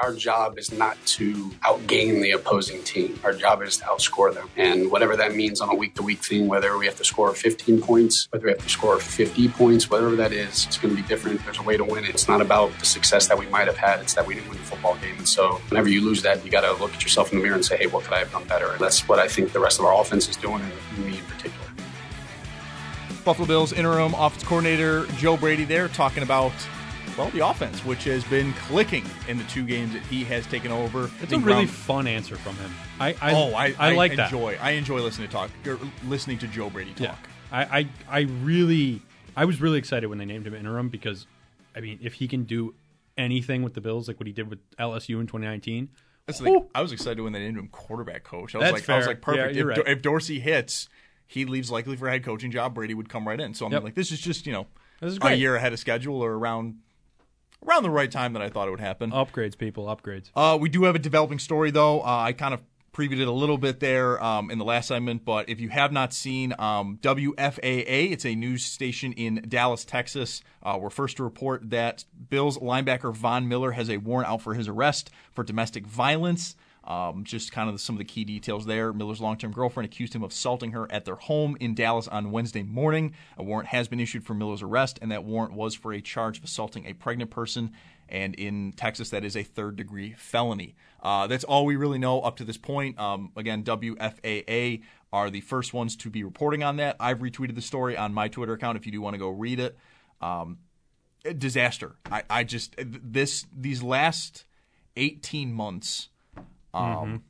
our job is not to outgain the opposing team. Our job is to outscore them. And whatever that means on a week to week thing, whether we have to score 15 points, whether we have to score 50 points, whatever that is, it's going to be different. There's a way to win it. It's not about the success that we might have had, it's that we didn't win the football game. And so whenever you lose that, you got to look at yourself in the mirror and say, hey, what could I have done better? And that's what I think the rest of our offense is doing, and me in particular. Buffalo Bills interim offense coordinator Joe Brady there talking about well, the offense, which has been clicking in the two games that he has taken over. It's a really fun answer from him. I, I oh, I, I, I like enjoy, that. I enjoy listening to talk, or listening to Joe Brady talk. Yeah. I, I, I really, I was really excited when they named him interim because, I mean, if he can do anything with the Bills like what he did with LSU in 2019. That's the. I was excited when they named him quarterback coach. I was That's like, fair. I was like, perfect. Yeah, if, right. if, Dorsey hits, he leaves likely for a head coaching job. Brady would come right in. So I'm Yep. like, this is just you know This is a year ahead of schedule or around around the right time that I thought it would happen. Upgrades, people, upgrades. Uh, we do have a developing story, though. Uh, I kind of previewed it a little bit there um, in the last segment, but if you have not seen um, WFAA, it's a news station in Dallas, Texas. Uh, we're first to report that Bills linebacker Von Miller has a warrant out for his arrest for domestic violence. Um, just kind of some of the key details there. Miller's long term girlfriend accused him of assaulting her at their home in Dallas on Wednesday morning. A warrant has been issued for Miller's arrest, and that warrant was for a charge of assaulting a pregnant person. And in Texas, that is a third degree felony. Uh, that's all we really know up to this point. Um, again, WFAA are the first ones to be reporting on that. I've retweeted the story on my Twitter account if you do want to go read it. Um, disaster. I, I just this these last 18 months um,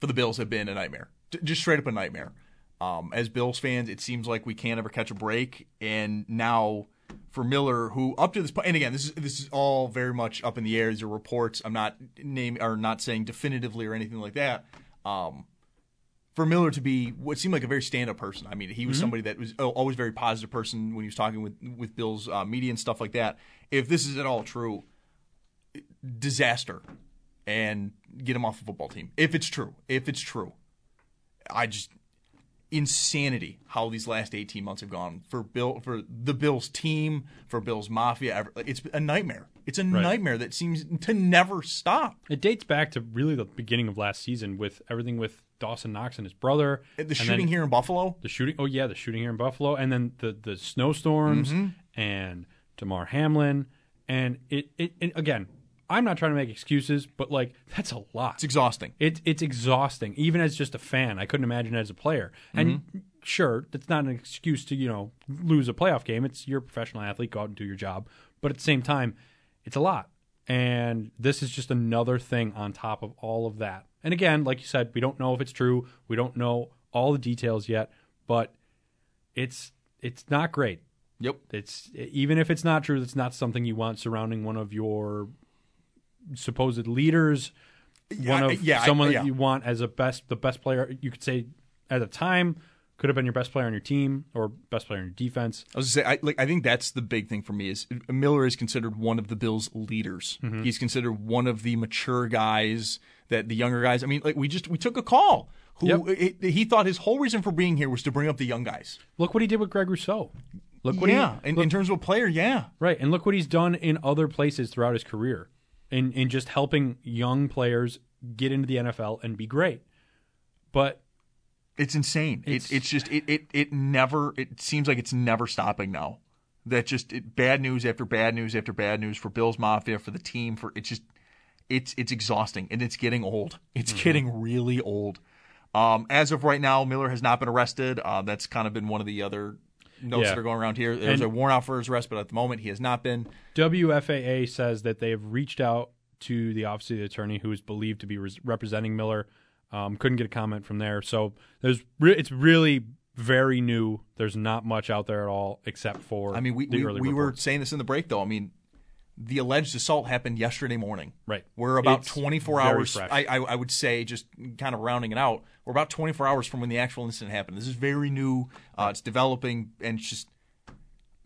for the Bills have been a nightmare. D- just straight up a nightmare. Um, as Bills fans, it seems like we can't ever catch a break, and now for Miller, who up to this point, and again, this is this is all very much up in the air. These are reports. I'm not name or not saying definitively or anything like that. Um, for Miller to be what seemed like a very stand-up person. I mean, he was somebody that was always a very positive person when he was talking with with Bill's uh, media and stuff like that. If this is at all true, disaster, and get him off the football team. If it's true, if it's true, I just insanity how these last 18 months have gone for Bill for the Bills team, for Bills Mafia. It's a nightmare. It's a nightmare that seems to never stop. It dates back to really the beginning of last season with everything with Dawson Knox and his brother. The shooting here in Buffalo. The shooting. Oh yeah, the shooting here in Buffalo, and then the the snowstorms Mm-hmm. and Damar Hamlin, and it, it it again. I'm not trying to make excuses, but like that's a lot. It's exhausting. It, it's exhausting, even as just a fan. I couldn't imagine as a player. And Mm-hmm. sure, that's not an excuse to you know lose a playoff game. It's you're a professional athlete, go out and do your job. But at the same time, it's a lot. And this is just another thing on top of all of that. And again, like you said, we don't know if it's true. We don't know all the details yet, but it's it's not great. Yep. It's even if it's not true, it's not something you want surrounding one of your supposed leaders, one of yeah, I- someone yeah. that you want as a best the best player you could say at the time could have been your best player on your team or best player on your defense. I was say, I, like, I think that's the big thing for me is Miller is considered one of the Bills' leaders. Mm-hmm. He's considered one of the mature guys that the younger guys. I mean, like we just we took a call. Who Yep. it- he thought his whole reason for being here was to bring up the young guys. Look what he did with Greg Rousseau. Look what yeah, he in, look- in terms of a player, yeah. Right, and look what he's done in other places throughout his career, in in just helping young players get into the NFL and be great. But It's insane. It's- It's it's just it, it it never it seems like it's never stopping now. that just it, bad news after bad news after bad news for Bills Mafia for the team for it's just it's it's exhausting and it's getting old. It's Mm-hmm. getting really old. Um, as of right now, Miller has not been arrested. Uh, that's kind of been one of the other notes Yeah. that are going around here. There's And- a warrant out for his arrest, but at the moment he has not been. WFAA says that they have reached out to the office of the attorney who is believed to be res- representing Miller. Um, couldn't get a comment from there, so there's re- it's really very new. There's not much out there at all except for I mean, we the we, we were saying this in the break though. I mean, the alleged assault happened yesterday morning. Right. We're about It's 24 hours. I, I I would say just kind of rounding it out. We're about 24 hours from when the actual incident happened. This is very new. Uh, it's developing, and it's just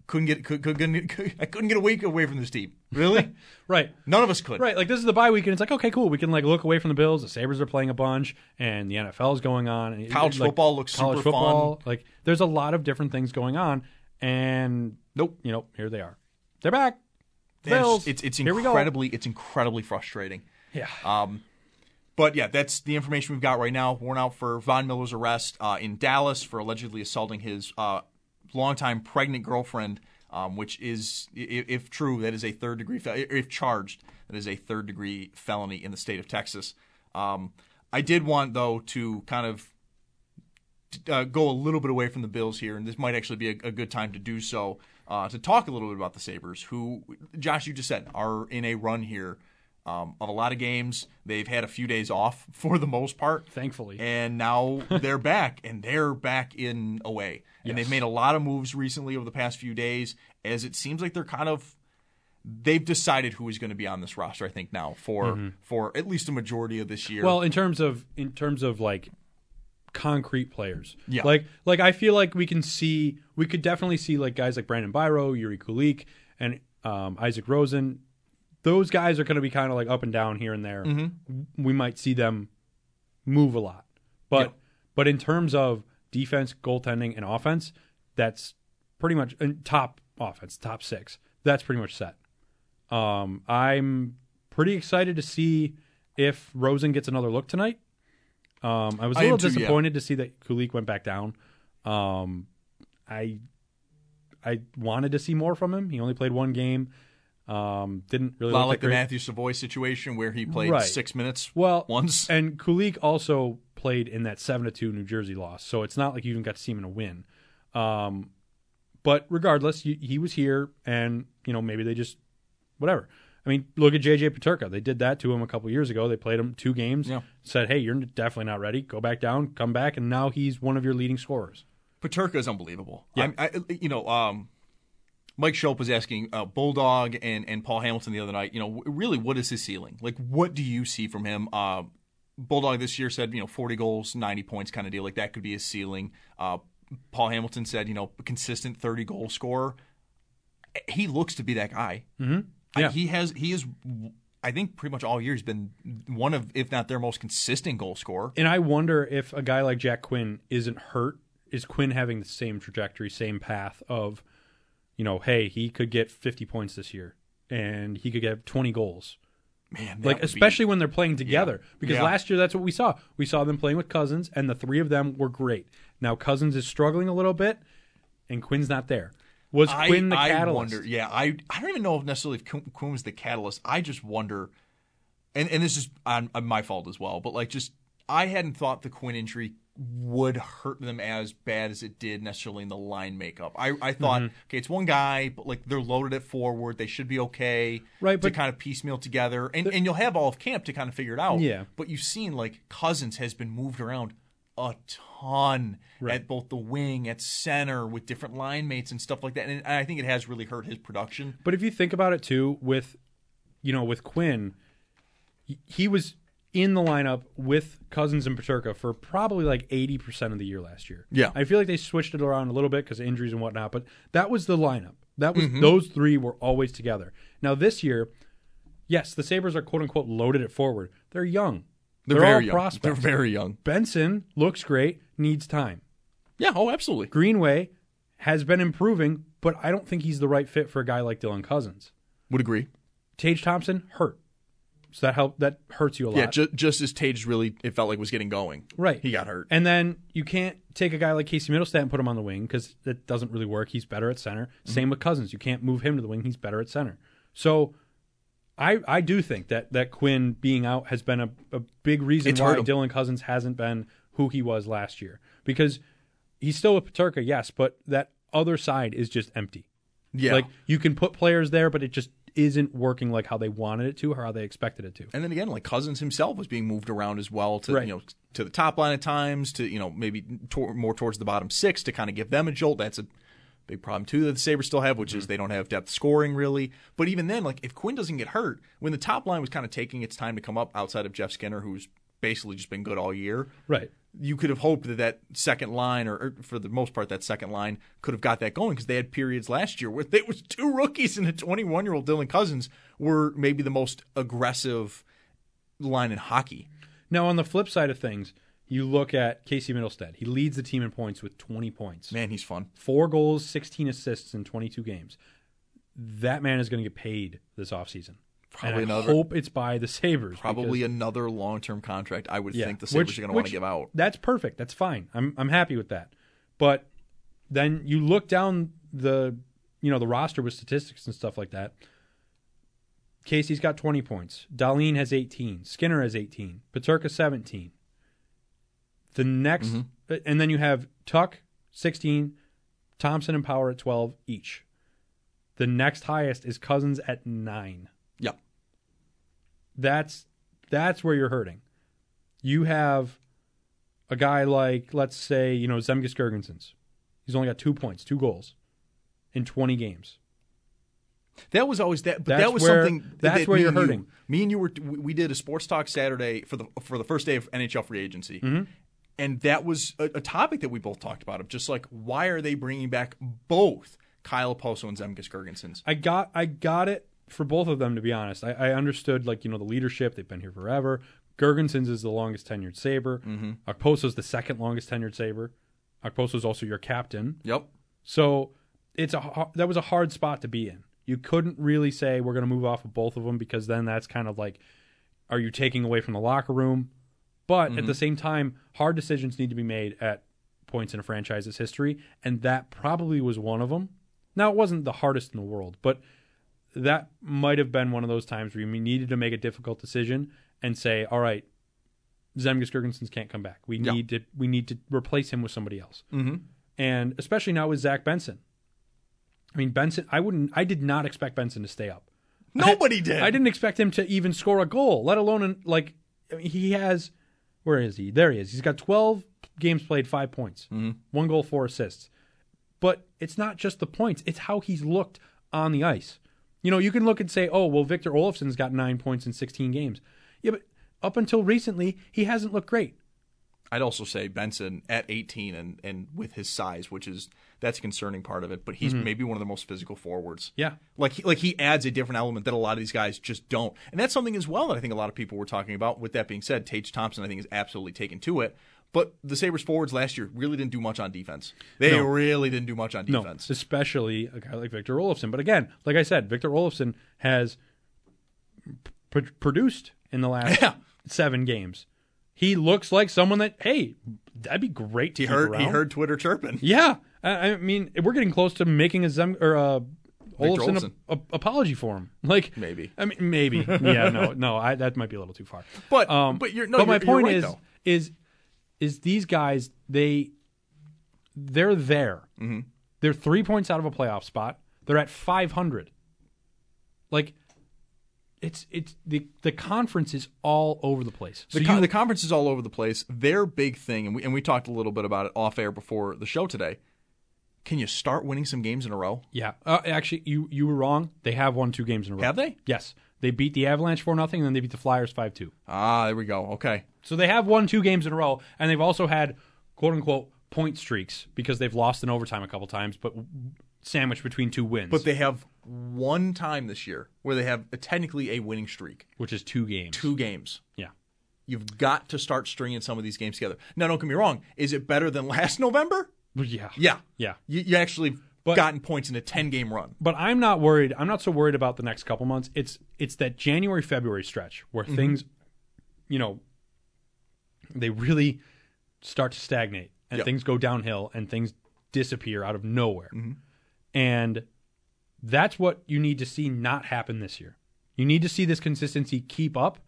couldn't get could, could, couldn't, I couldn't get a week away from this team. Really, right. none of us could. Right, like this is the bye week, and it's like okay, cool. We can like look away from the Bills. The Sabres are playing a bunch, and the NFL is going on. And College like, football looks college super football. Like there's a lot of different things going on, and Nope. you know, here they are. They're back. It's- It's it's Here we go. incredibly it's incredibly frustrating. Yeah. Um, but yeah, that's the information we've got right now. Warrant out for Von Miller's arrest uh, in Dallas for allegedly assaulting his uh, longtime pregnant girlfriend, um, which is, if true, that is a third degree. If charged, that is a third degree felony in the state of Texas. Um, I did want though to kind of uh, go a little bit away from the Bills here, and this might actually be a, a good time to do so. Uh, to talk a little bit about the Sabres, who, Josh, you just said, are in a run here um, of a lot of games. They've had a few days off for the most part, Thankfully. and now they're back, and they're back in a way. And they've made a lot of moves recently over the past few days, as it seems like they're kind of they've decided who is going to be on this roster. I think now for for at least a majority of this year. Well, in terms of in terms of like concrete players, Yeah. Like like I feel like we can see we could definitely see like guys like Brandon Biro, Yuri Kulich, and um, Isaac Rosen. Those guys are going to be kind of like up and down here and there. Mm-hmm. We might see them move a lot, but Yeah. but in terms of defense, goaltending, and offense, that's pretty much top offense, top six. That's pretty much set. Um, I'm pretty excited to see if Rosen gets another look tonight. Um, I was a I little too, yeah. disappointed to see that Kulich went back down. Um, I I wanted to see more from him. He only played one game. Um, didn't really a lot like the great. Matthew Savoie situation where he played Right. six minutes Well, once. and Kulich also played in that seven to two New Jersey loss, so it's not like you even got to see him in a win. Um, but regardless, he, he was here, and you know maybe they just whatever. I mean, look at JJ Peterka. They did that to him a couple years ago. They played him two games, Yeah. said, "Hey, you're definitely not ready. Go back down, come back," and now he's one of your leading scorers. Peterka is unbelievable. Yeah. I, I, you know, um, Mike Schopp was asking uh, Bulldog and, and Paul Hamilton the other night, you know, really, what is his ceiling? Like, what do you see from him? Uh, Bulldog this year said, you know, 40 goals, 90 points kind of deal. Like, that could be his ceiling. Uh, Paul Hamilton said, you know, consistent 30 goal scorer. He looks to be that guy. Mm-hmm. Yeah. he has, he is, I think, pretty much all year he's been one of, if not their most consistent goal scorer. And I wonder if a guy like Jack Quinn isn't hurt. Is Quinn having the same trajectory, same path of, you know, hey, he could get 50 points this year and he could get 20 goals. Man, like would be- especially when they're playing together because Yeah. last year that's what we saw we saw them playing with Cozens and the three of them were great now Cozens is struggling a little bit and quinn's not there was I, quinn the I catalyst wonder. Yeah, I I don't even know if necessarily if Quinn was the catalyst. I just wonder, and and this is on, on my fault as well. But like, just I hadn't thought the Quinn injury would hurt them as bad as it did necessarily in the line makeup. I I thought, Mm-hmm. okay, it's one guy, but like they're loaded at forward, they should be okay, Right, To kind of piecemeal together, and and you'll have all of camp to kind of figure it out. Yeah. but you've seen like Cozens has been moved around a ton at both the wing, at center, with different line mates and stuff like that. And I think it has really hurt his production. but if you think about it too with you know with quinn he- was in the lineup with Cozens and Peterka for probably like 80% of the year last year. Yeah. i feel like they switched it around a little bit because of injuries and whatnot but that was the lineup. That was mm-hmm. those three were always together. Now this year yes the sabres are quote unquote loaded at forward. They're young They're, all very young. prospects They're very young. benson looks great needs time Yeah. Oh, absolutely. greenway has been improving but i don't think he's the right fit for a guy like Dylan Cozens Would agree. Tage Thompson hurt. So that help that hurts you a lot. Yeah, ju- just as Tage really, it felt like was getting going. Right. He got hurt. And then you can't take a guy like Casey Mittelstadt and put him on the wing because it doesn't really work. He's better at center. Mm-hmm. Same with Cozens. You can't move him to the wing. He's better at center. So I I do think that that Quinn being out has been a, a big reason It's why. Dylan Cozens hasn't been who he was last year. Because he's still with Peterka, yes, but that other side is just empty. yeah. Like you can put players there, but it just isn't working like how they wanted it to or how they expected it to. And then again, like Cozens himself was being moved around as well to Right. you know to the top line at times, to you know maybe tor- more towards the bottom six to kind of give them a jolt. That's a big problem too that the Sabres still have, which Mm-hmm. is they don't have depth scoring really. But even then, like if Quinn doesn't get hurt, when the top line was kind of taking its time to come up outside of Jeff Skinner, who's basically just been good all year, Right. you could have hoped that that second line, or, or for the most part, that second line could have got that going because they had periods last year where there was two rookies and a 21 year old Dylan Cozens were maybe the most aggressive line in hockey. Now, on the flip side of things, you look at Casey Mittelstadt. He leads the team in points with 20 points. Man, he's fun. Four goals, 16 assists in 22 games. That man is going to get paid this offseason. Probably and I another- hope it's by the Sabres. Probably another long term contract. I would yeah, think the Sabres which- are going to want to give out. That's perfect. That's fine. I'm I'm happy with that. But then you look down the you know the roster with statistics and stuff like that. Casey's got 20 points. Dahlin has 18. Skinner has 18. Peterka 17. The next, Mm-hmm. and then you have Tuch 16, Thompson and Power at 12 each. The next highest is Cozens at nine. Yep. That's that's where you're hurting. You have a guy like, let's say, you know, Zemgus Girgensons. He's only got two points, two goals in 20 games. That was always that, but That's that was where- something. that's that where you're and you- hurting. me and you were we we did a sports talk Saturday for the for the first day of NHL free agency, Mm-hmm. And that was a, a topic that we both talked about of just like why are they bringing back both Kyle Poso and Zemgus Girgensons? I got I got it for both of them to be honest. I, I understood like you know the leadership. They've been here forever. Girgensons is the longest tenured Sabre. Mm-hmm. Okposo's the second longest tenured Sabre. Okposo's also your captain. Yep. So it's a that was a hard spot to be in. You couldn't really say we're going to move off of both of them because then that's kind of like, are you taking away from the locker room? But at the same time, hard decisions need to be made at points in a franchise's history, and that probably was one of them. Now it wasn't the hardest in the world, but that might have been one of those times where you needed to make a difficult decision and say, all right, Zemgus Girgensons can't come back. We Yeah. need to we need to replace him with somebody else. Mm-hmm. And especially now with Zach Benson. I mean Benson, I wouldn't, I did not expect Benson to stay up. Nobody did. I didn't expect him to even score a goal, let alone in, like I mean, he has. Where is he? There he is. He's got 12 games played, five points, mm-hmm. one goal, four assists. But it's not just the points; it's how he's looked on the ice. You know, you can look and say, "Oh, well, Victor Olofsson's got nine points in 16 games." Yeah, but up until recently, he hasn't looked great. I'd also say Benson at 18 and and with his size, which is that's a concerning part of it. But he's maybe one of the most physical forwards. Mm-hmm. Yeah. like he, like he adds a different element that a lot of these guys just don't, and that's something as well that I think a lot of people were talking about. With that being said, Tage Thompson I think is absolutely taken to it. But the Sabres forwards last year really didn't do much on defense. They No. really didn't do much on defense. No, especially a guy like Victor Olofsson. But again, like I said, Victor Olofsson has pr- produced in the last Yeah. seven games. He looks like someone that hey, that'd be great to he keep heard he heard Twitter chirping. Yeah, I, I mean, we're getting close to making a Zem or a Olofsson Olofsson. a, a, apology for him. Like Maybe. I mean, maybe. yeah, no, no, I, that might be a little too far. But- um, but you're- no, but my you're- you're point right, is though. is is these guys they they're there. Mm-hmm. They're three points out of a playoff spot. They're at five hundred. Like it's it's the the conference is all over the place. So the, con- you- the conference is all over the place. Their big thing, and we, and we talked a little bit about it off air before the show today. Can you start winning some games in a row? Yeah, uh, actually, you you were wrong. They have won two games in a row. Have they? Yes, they beat the Avalanche four nothing, and then they beat the Flyers five two. Ah, there we go. Okay. So they have won two games in a row, and they've also had quote unquote point streaks because they've lost in overtime a couple times, but sandwiched between two wins. But they have one time this year where they have a, technically a winning streak. which is two games. Two games. Yeah. You've got to start stringing some of these games together. Now, don't get me wrong. Is it better than last November? Yeah. Yeah. Yeah. You, you actually But- gotten points in a 10 game run. But I'm not worried. I'm not so worried about the next couple months. It's it's that January February stretch where Mm-hmm. things, you know, they really start to stagnate and Yep. things go downhill and things disappear out of nowhere. Mm-hmm. And that's what you need to see not happen this year. You need to see this consistency keep up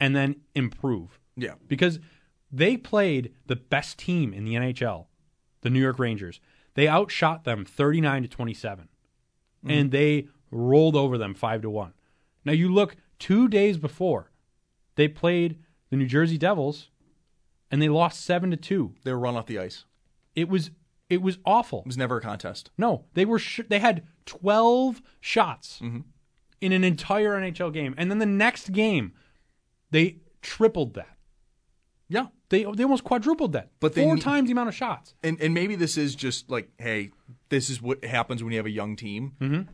and then improve Yeah. because they played the best team in the NHL, the New York Rangers. They outshot them 39 to 27 mm-hmm. and they rolled over them 5 to 1. Now you look 2 days before they played the New Jersey Devils and they lost 7 to 2. They were run off the ice. It was it was awful. It was never a contest. No, they were sh- they had 12 shots Mm-hmm. in an entire NHL game and then the next game they tripled that. Yeah. They they almost quadrupled that. But four need- times the amount of shots. And and maybe this is just like, hey, this is what happens when you have a young team. Mm-hmm.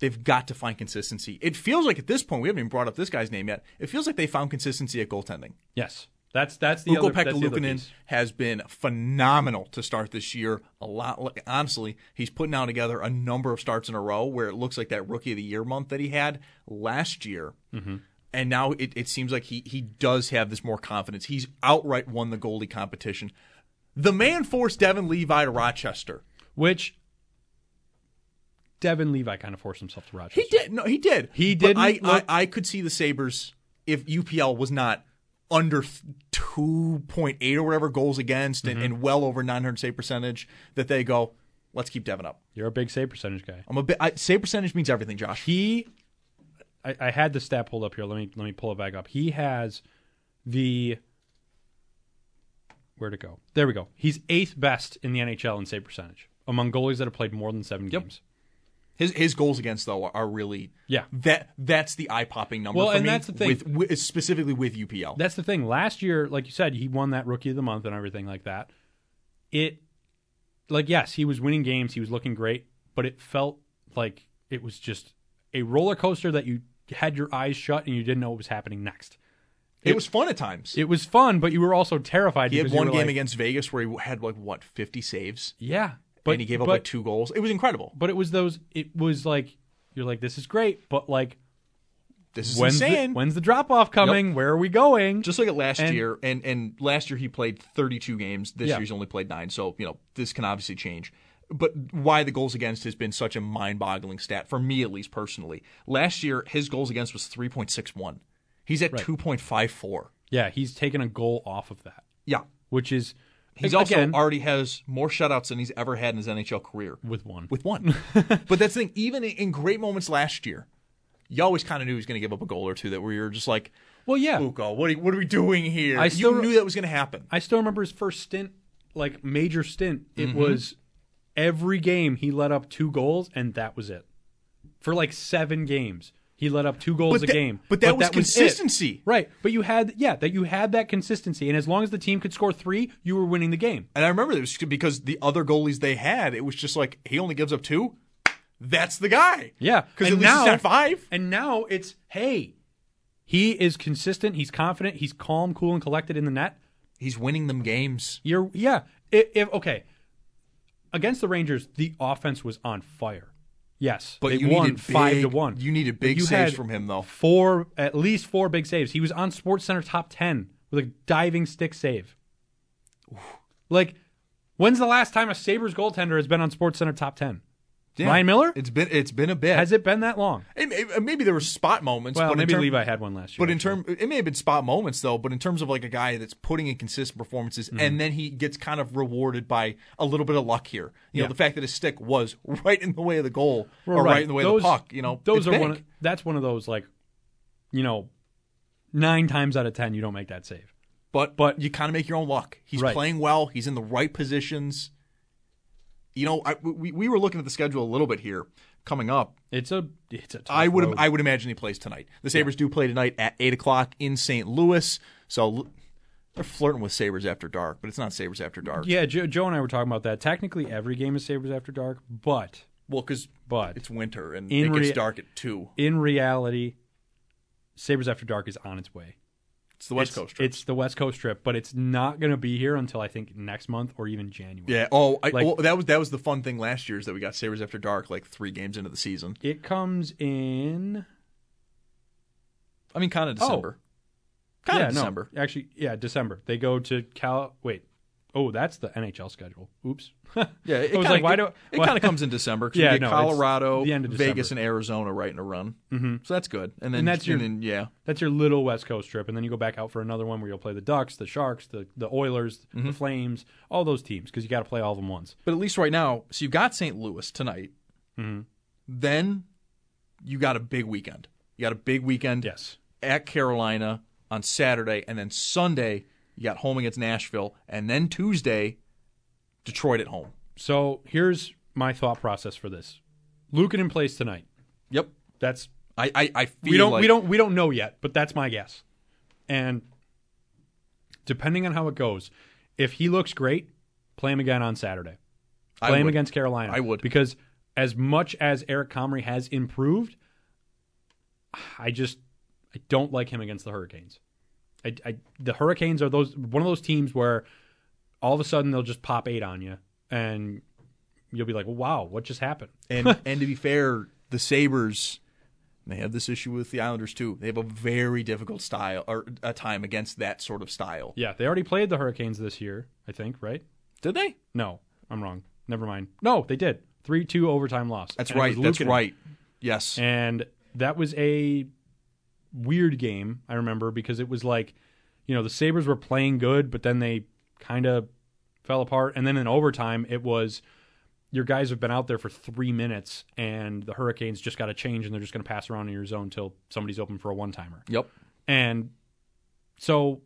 They've got to find consistency. It feels like at this point, we haven't even brought up this guy's name yet. It feels like they found consistency at goaltending. Yes, that's that's the Ukko other, that's the other Luukkonen piece. has been phenomenal to start this year. A lot, like, honestly, he's putting down together a number of starts in a row where it looks like that rookie of the year month that he had last year. Mm-hmm. And now it, it seems like he he does have this more confidence. He's outright won the goalie competition. The man forced Devon Levi to Rochester. Which Devon Levi kind of forced himself to Rochester. He did. No, he did. He didn't I, I I could see the Sabres if UPL was not under 2.8 or whatever goals against Mm-hmm. and, and well over 900 save percentage that they go, let's keep Devon up. You're a big save percentage guy. I'm a bit. I, save percentage means everything, Josh. He, I, I had the stat pulled up here. Let me let me pull it back up. He has the where'd it go? There we go. He's eighth best in the NHL in save percentage among goalies that have played more than seven games. His his goals against though are, really Yeah. That that's the eye popping number. Well, for and me that's the thing. with, with specifically with UPL. That's the thing. Last year, like you said, he won that rookie of the month and everything like that. It, like, yes, he was winning games. He was looking great, but it felt like it was just a roller coaster that you had your eyes shut and you didn't know what was happening next. it, was fun at times. It was fun, but you were also terrified. he had one game like, against Vegas where he had like what 50 saves, Yeah, but and he gave up but, like two goals. It was incredible. But it was those. It was like you're like, this is great, but like, This is when's the, insane. when's the drop off coming? Where are we going? just like it last And- year, and and last year he played 32 games. This Yeah. year he's only played nine. So you know this can obviously change. But why the goals against has been such a mind-boggling stat for me, at least personally. Last year his goals against was 3.61. He's at 2.54. yeah, he's taken a goal off of that, Yeah, which is he's again, also already has more shutouts than he's ever had in his NHL career. with one. with one. but that's the thing. Even in- great moments last year, you always kind of knew he was going to give up a goal or two. That where you're just like, well, yeah, what are, what are we doing here? I still- you knew that was going to happen. I still remember his first stint, like major stint. It Mm-hmm. was every game he let up two goals, and that was it. For like seven games, he let up two goals But a that- game. but that was it. consistency. right? But you had yeah, that you had that consistency, and as long as the team could score three, you were winning the game. And I remember it was because the other goalies they had, it was just like he only gives up two. That's the guy. Yeah, because at least now it's not five. And now it's hey, he is consistent. He's confident. He's calm, cool, and collected in the net. He's winning them games. You're yeah. If, if okay, against the Rangers, the offense was on fire. Yes, But they you won needed five big- to one. you needed big you saves from him, though. Four, at least four big saves. He was on Sports Center top ten with a diving stick save. Like, when's the last time a Sabres goaltender has been on Sports Center top ten? Ryan Miller? It's been it's been a bit. Has it been that long? It- it- maybe there were spot moments. Well, but maybe term- Levi had one last year. But in term, it may have been spot moments though. But in terms of like a guy that's putting in consistent performances, Mm-hmm. and then he gets kind of rewarded by a little bit of luck here. You Yeah. know, the fact that his stick was right in the way of the goal or right. in the way those, of the puck. You know, those are big. one. Of, that's one of those like, you know, nine times out of ten you don't make that save. But But- but you kind of make your own luck. He's Right. playing well. He's in the right positions. You know, I, we we were looking at the schedule a little bit here coming up. It's a it's a. Tough I would road. I would imagine he plays tonight. The Sabres do play tonight at eight o'clock in St. Louis. So they're flirting with Sabres after dark, but it's not Sabres after dark. Yeah, Joe, Joe and I were talking about that. Technically, every game is Sabres after dark, but Well, because But it's winter and it gets rea- dark at two. in reality, Sabres after dark is on its way. It's the West Coast trip. It's the West Coast trip, but it's not going to be here until I think next month or even January. Yeah. Oh, I, Like- well, that was that was the fun thing last year is that we got Sabres after dark like three games into the season. It comes in I mean, kind of oh. December. Kind Oh. yeah, of December. No, actually, yeah, December. They go to Cal. Wait. Oh, that's the NHL schedule. Oops. Yeah, it, I was kinda, like, why it, do it why- kind of comes in December? 'cause Yeah, we get no, Colorado, the end of December. Vegas, and Arizona right in a run. Mm-hmm. So that's good. And then And that's your- then, yeah, That's your little West Coast trip, and then you go back out for another one where you'll play the Ducks, the Sharks, the the Oilers, Mm-hmm. the Flames, all those teams because you got to play all of them once. but at least right now, so you've got St. Louis tonight. Mm-hmm. Then you got a big weekend. You got a big weekend Yes. at Carolina on Saturday, and then Sunday you got home against Nashville, and then Tuesday Detroit at home. So here's my thought process for this: Luukkonen place tonight. Yep. That's I I, I feel we don't like we don't we don't know yet, but that's my guess. And depending on how it goes, if he looks great, play him again on Saturday. Play him against Carolina. I would. because as much as Eric Comrie has improved, I just I don't like him against the Hurricanes. I, I the Hurricanes are those one of those teams where all of a sudden they'll just pop eight on you, and you'll be like, "Wow, what just happened?" And and to be fair, the Sabres they have this issue with the Islanders too. They have a very difficult style or a time against that sort of style. Yeah, they already played the Hurricanes this year, I think, right? Did they? No, I'm wrong. Never mind. No, they did. 3 2 overtime loss. That's And right. That's right. Yes. And that was a weird game, I remember, because it was like, you know, the Sabres were playing good, but then they kind of fell apart. And then in overtime, it was your guys have been out there for three minutes, and the Hurricanes just got to change, and they're just going to pass around in your zone until somebody's open for a one timer. yep. And so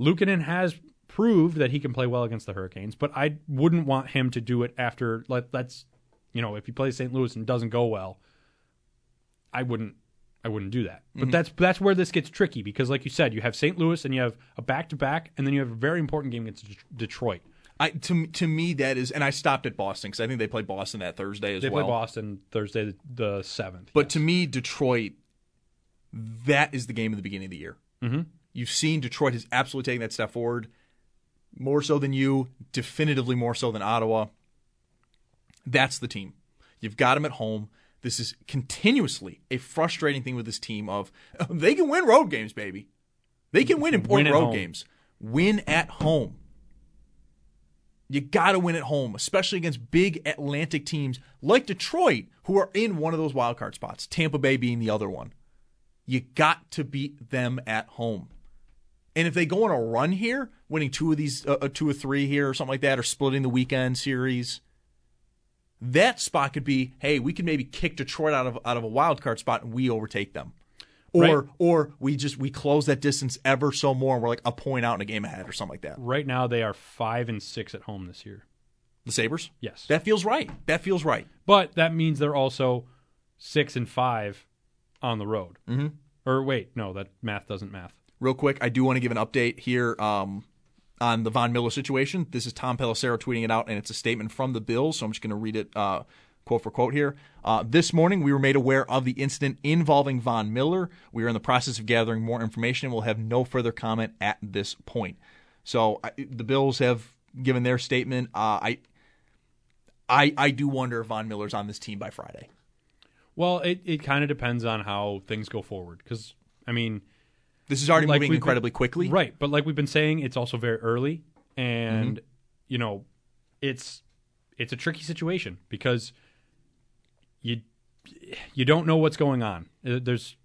Luukkonen has proved that he can play well against the Hurricanes, but I wouldn't want him to do it after let's, you know, if he plays St. Louis and doesn't go well, I wouldn't I wouldn't do that. But that's that's where this gets tricky because like you said, you have St. Louis and you have a back to back and then you have a very important game against Detroit. I to to me that is, and I stopped at Boston because I think they play Boston that Thursday as They well. They play Boston Thursday the- seventh. But to me, Detroit, that is the game of the beginning of the year. Mm-hmm. You've seen Detroit has absolutely taken that step forward, more so than you, definitively more so than Ottawa. That's the team. You've got them at home. This is continuously a frustrating thing with this team of they can win road games, baby. They can win important at road home. games. Win at home. You got to win at home, especially against big Atlantic teams like Detroit, who are in one of those wild card spots. Tampa Bay being the other one. You got to beat them at home. And if they go on a run here, winning two of these, uh, uh, two or three here, or something like that, or splitting the weekend series, that spot could be, hey, we can maybe kick Detroit out of out of a wild card spot and we overtake them, or Right. or we just we close that distance ever so more, and we're like a point out in a game ahead or something like that. right now they are 5 and 6 at home this year. The Sabres, Yes. that feels right. That feels right. But that means they're also six and five on the road. Mm-hmm. Or wait, no, that math doesn't math. Real quick, I do want to give an update here um, on the Von Miller situation. This is Tom Pelissero tweeting it out, and it's a statement from the Bills, so I'm just going to read it uh, quote for quote here. Uh, this morning, we were made aware of the incident involving Von Miller. We are in the process of gathering more information and will have no further comment at this point. So I, the Bills have given their statement. Uh, I, I, I do wonder if Von Miller's on this team by Friday. Well, it, it kind of depends on how things go forward. Because, I mean, This is already like moving incredibly quickly. Right. But like we've been saying, it's also very early. And, Mm-hmm. you know, it's it's a tricky situation because you you don't know what's going on. Uh, There's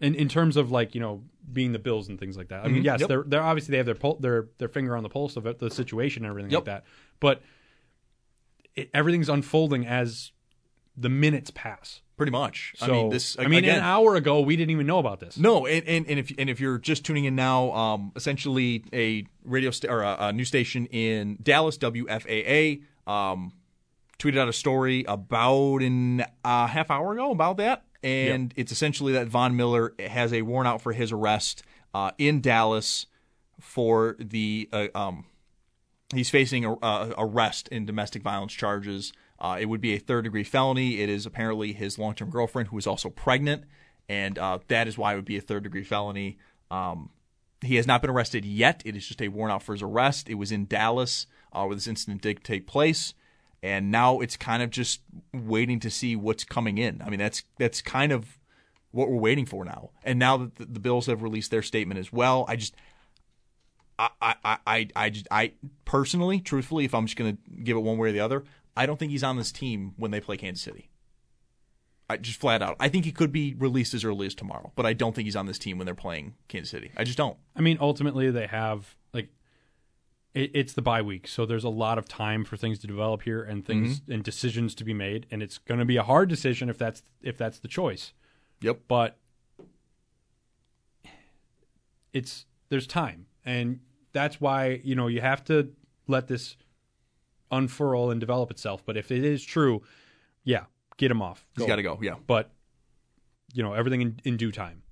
in, in terms of like you know being the Bills and things like that. I mean, yes, Mm-hmm. Yep. they're they're obviously they have their pul- their their finger on the pulse of it, the situation and everything Yep. like that. But it, everything's unfolding as the minutes pass. Pretty much. So, I mean, this. I mean, again, an hour ago we didn't even know about this. No, and, and, and if and if you're just tuning in now, um, essentially a radio sta- or a, a news station in Dallas, WFAA, um, tweeted out a story about an uh, half hour ago about that, and it's essentially that Von Miller has a warrant out for his arrest uh, in Dallas for the uh, um, he's facing a, arrest in domestic violence charges. Uh, it would be a third degree felony. It is apparently his long term girlfriend who is also pregnant, and uh, that is why it would be a third degree felony. Um, he has not been arrested yet. It is just a warrant out for his arrest. It was in Dallas uh, where this incident did take place, and now it's kind of just waiting to see what's coming in. I mean, that's that's kind of what we're waiting for now. And now that the, the Bills have released their statement as well, I just. I, I, I, I, I personally, truthfully, if I'm just going to give it one way or the other, I don't think he's on this team when they play Kansas City. I just flat out. I think he could be released as early as tomorrow, but I don't think he's on this team when they're playing Kansas City. I just don't. I mean, ultimately, they have like it, it's the bye week, so there's a lot of time for things to develop here and things Mm-hmm. and decisions to be made, and it's going to be a hard decision if that's if that's the choice. Yep. But it's there's time, and that's why you know you have to let this unfurl and develop itself. But if it is true, yeah, get him off. He's got to go. Yeah. But you know everything in, in due time.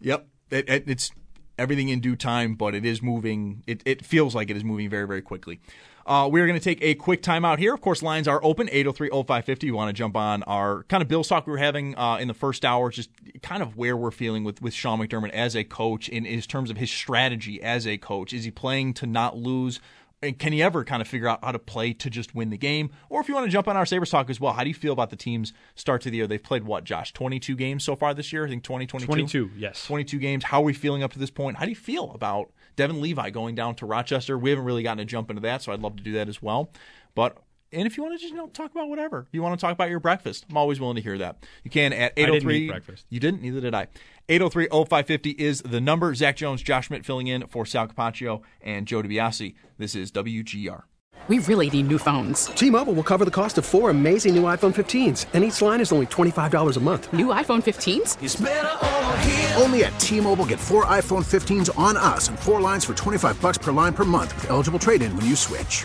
Yep. It, it, it's everything in due time, but it is moving. It, it feels like it is moving very, very quickly. Uh, we're going to take a quick timeout here. Of course, lines are open 803 0550. You want to jump on our kind of Bills talk we were having uh, in the first hour, just kind of where we're feeling with, with Sean McDermott as a coach in, in terms of his strategy as a coach. Is he playing to not lose? And can he ever kind of figure out how to play to just win the game? Or if you want to jump on our Sabres talk as well, how do you feel about the team's start to the year? They've played what, Josh? 22 games so far this year? I think 20, 22? 22, yes. 22 games. How are we feeling up to this point? How do you feel about Devon Levi going down to Rochester? We haven't really gotten to jump into that, so I'd love to do that as well. But and if you want to just you know talk about whatever, if you want to talk about your breakfast, I'm always willing to hear that. You can at 803 didn't eat oh breakfast. You didn't, neither did I. 803-0550 is the number. Zach Jones, Josh Schmidt filling in for Sal Capaccio and Joe DiBiase. This is WGR. We really need new phones. T-Mobile will cover the cost of four amazing new iPhone 15s, and each line is only $25 a month. New iPhone 15s? Only at T-Mobile get four iPhone 15s on us and four lines for 25 bucks per line per month with eligible trade-in when you switch.